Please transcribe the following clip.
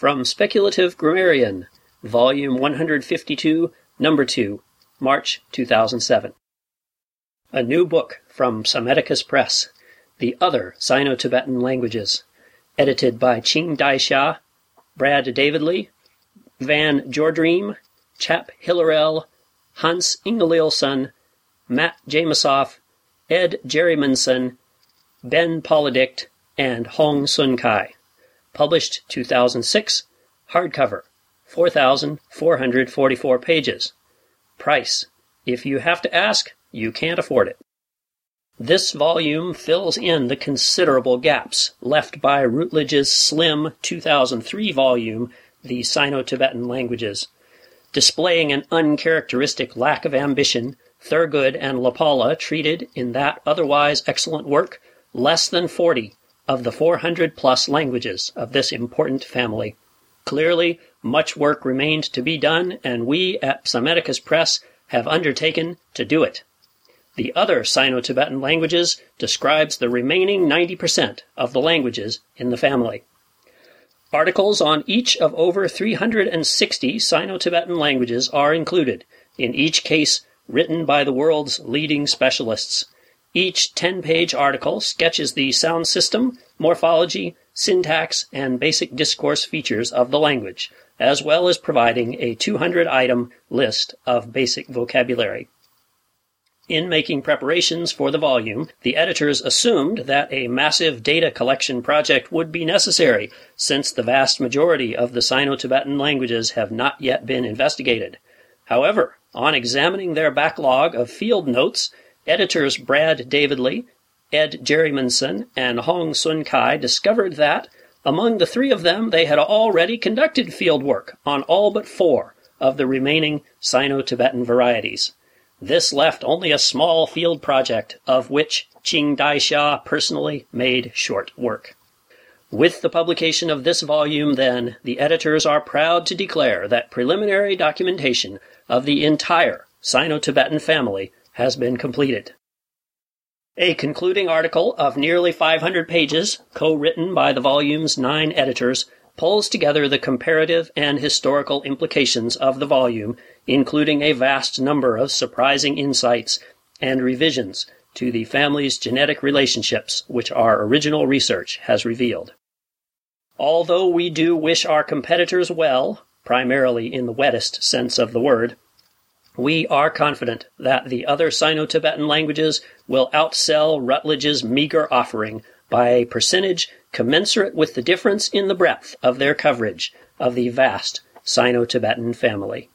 from Speculative Grammarian, Volume 152, Number 2, March 2007. A new book from Psammetichus Press, The Other Sino Tibetan Languages, edited by Ching Dai Xia, Brad Davidley, Van Jordream, Chap Hillerell, Hans Ingelielson, Matt Jamesoff, Ed Jerrymanson, Ben Poladict, and Hong Sun Kai. Published 2006, hardcover, 4,444 pages. Price. If you have to ask, you can't afford it. This volume fills in the considerable gaps left by Routledge's slim 2003 volume, The Sino Tibetan Languages. Displaying an uncharacteristic lack of ambition, Thurgood and LaPolla treated in that otherwise excellent work less than 40 of the 400 plus languages of this important family. Clearly, much work remained to be done, and we at Psammetichus Press have undertaken to do it. The other Sino Tibetan languages describes the remaining 90% of the languages in the family. Articles on each of over 360 Sino Tibetan languages are included, in each case written by the world's leading specialists. Each 10 page article sketches the sound system, morphology, syntax, and basic discourse features of the language, as well as providing a 200 item list of basic vocabulary. In making preparations for the volume, the editors assumed that a massive data collection project would be necessary, since the vast majority of the Sino Tibetan languages have not yet been investigated. However, on examining their backlog of field notes, editors Brad Davidley, Ed Jerrymanson, and Hong Sun Kai discovered that, among the three of them, they had already conducted field work on all but four of the remaining Sino Tibetan varieties. This left only a small field project, of which Ching Daixia personally made short work. With the publication of this volume, then, the editors are proud to declare that preliminary documentation of the entire Sino Tibetan family has been completed. A concluding article of nearly 500 pages, co written by the volume's nine editors, pulls together the comparative and historical implications of the volume, including a vast number of surprising insights and revisions to the family's genetic relationships, which our original research has revealed. Although we do wish our competitors well, primarily in the wettest sense of the word, we are confident that the other Sino Tibetan languages will outsell Routledge's meager offering by a percentage commensurate with the difference in the breadth of their coverage of the vast Sino Tibetan family.